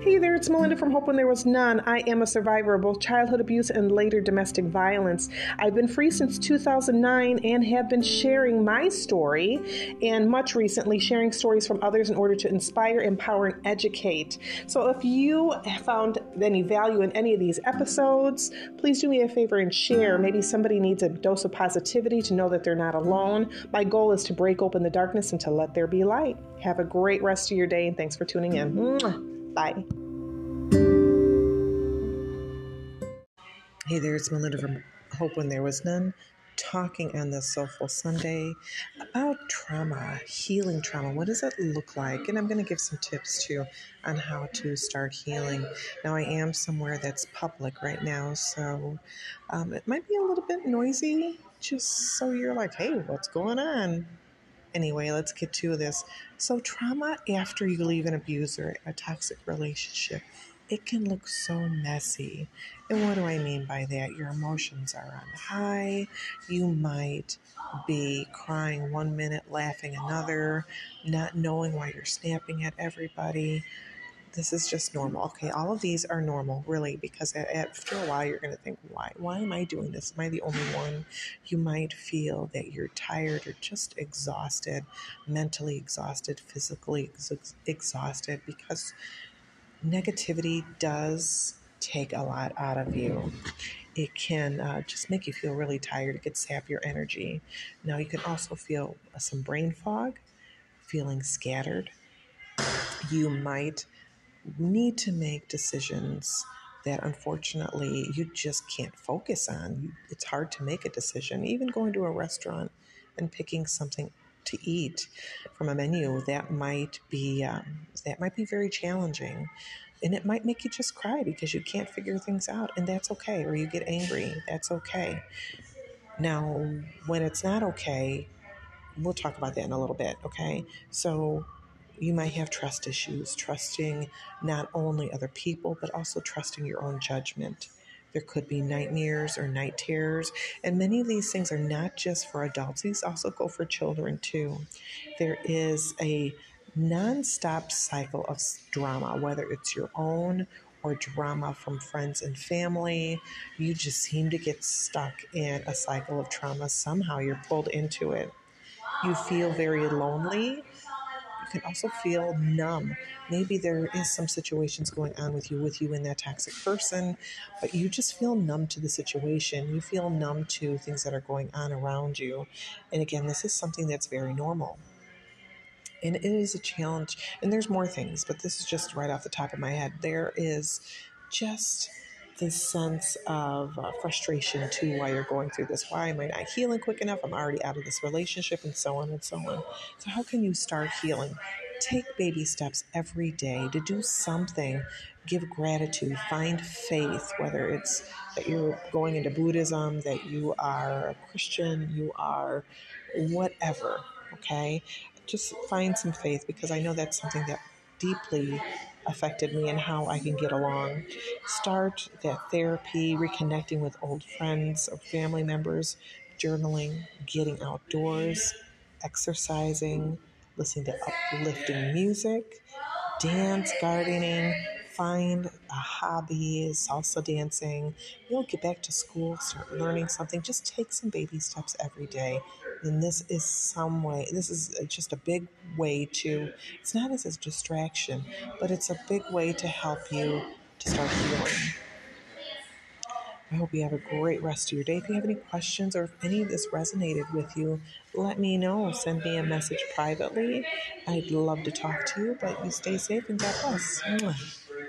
Hey there, it's Melinda from Hope When There Was None. I am a survivor of both childhood abuse and later domestic violence. I've been free since 2009 and have been sharing my story and much recently sharing stories from others in order to inspire, empower, and educate. So if you found any value in any of these episodes, please do me a favor and share. Maybe somebody needs a dose of positivity to know that they're not alone. My goal is to break open the darkness and to let there be light. Have a great rest of your day and thanks for tuning in. Bye. Hey there, it's Melinda from Hope When There Was None, talking on this Soulful Sunday about trauma, healing trauma. What does it look like? And I'm going to give some tips too on how to start healing. Now, I am somewhere that's public right now, so um, it might be a little bit noisy, just so you're like, hey, what's going on? Anyway, let's get to this. So, trauma after you leave an abuser, a toxic relationship, it can look so messy. And what do I mean by that? Your emotions are on high. You might be crying one minute, laughing another, not knowing why you're snapping at everybody this is just normal. Okay, all of these are normal, really, because after a while you're going to think, why? Why am I doing this? Am I the only one? You might feel that you're tired or just exhausted, mentally exhausted, physically ex- exhausted, because negativity does take a lot out of you. It can uh, just make you feel really tired. It can sap your energy. Now, you can also feel some brain fog, feeling scattered. You might need to make decisions that unfortunately you just can't focus on. It's hard to make a decision. Even going to a restaurant and picking something to eat from a menu that might be um, that might be very challenging, and it might make you just cry because you can't figure things out, and that's okay. Or you get angry, that's okay. Now, when it's not okay, we'll talk about that in a little bit. Okay, so you might have trust issues, trusting not only other people, but also trusting your own judgment. There could be nightmares or night terrors, and many of these things are not just for adults, these also go for children too. There is a non-stop cycle of drama, whether it's your own or drama from friends and family. You just seem to get stuck in a cycle of trauma. Somehow you're pulled into it. You feel very lonely can also feel numb. Maybe there is some situations going on with you, with you and that toxic person, but you just feel numb to the situation. You feel numb to things that are going on around you. And again, this is something that's very normal. And it is a challenge. And there's more things, but this is just right off the top of my head. There is just this sense of uh, frustration too while you're going through this. Why am I not healing quick enough? I'm already out of this relationship, and so on and so on. So, how can you start healing? Take baby steps every day to do something. Give gratitude, find faith, whether it's that you're going into Buddhism, that you are a Christian, you are whatever, okay? Just find some faith because I know that's something that deeply affected me and how I can get along. Start that therapy, reconnecting with old friends or family members, journaling, getting outdoors, exercising, listening to uplifting music, dance, gardening, find a hobby, salsa dancing, you know, get back to school, start learning something. Just take some baby steps every day. And this is some way, this is just a big way to, it's not as a distraction, but it's a big way to help you to start healing. I hope you have a great rest of your day. If you have any questions or if any of this resonated with you, let me know. Send me a message privately. I'd love to talk to you, but you stay safe and God bless.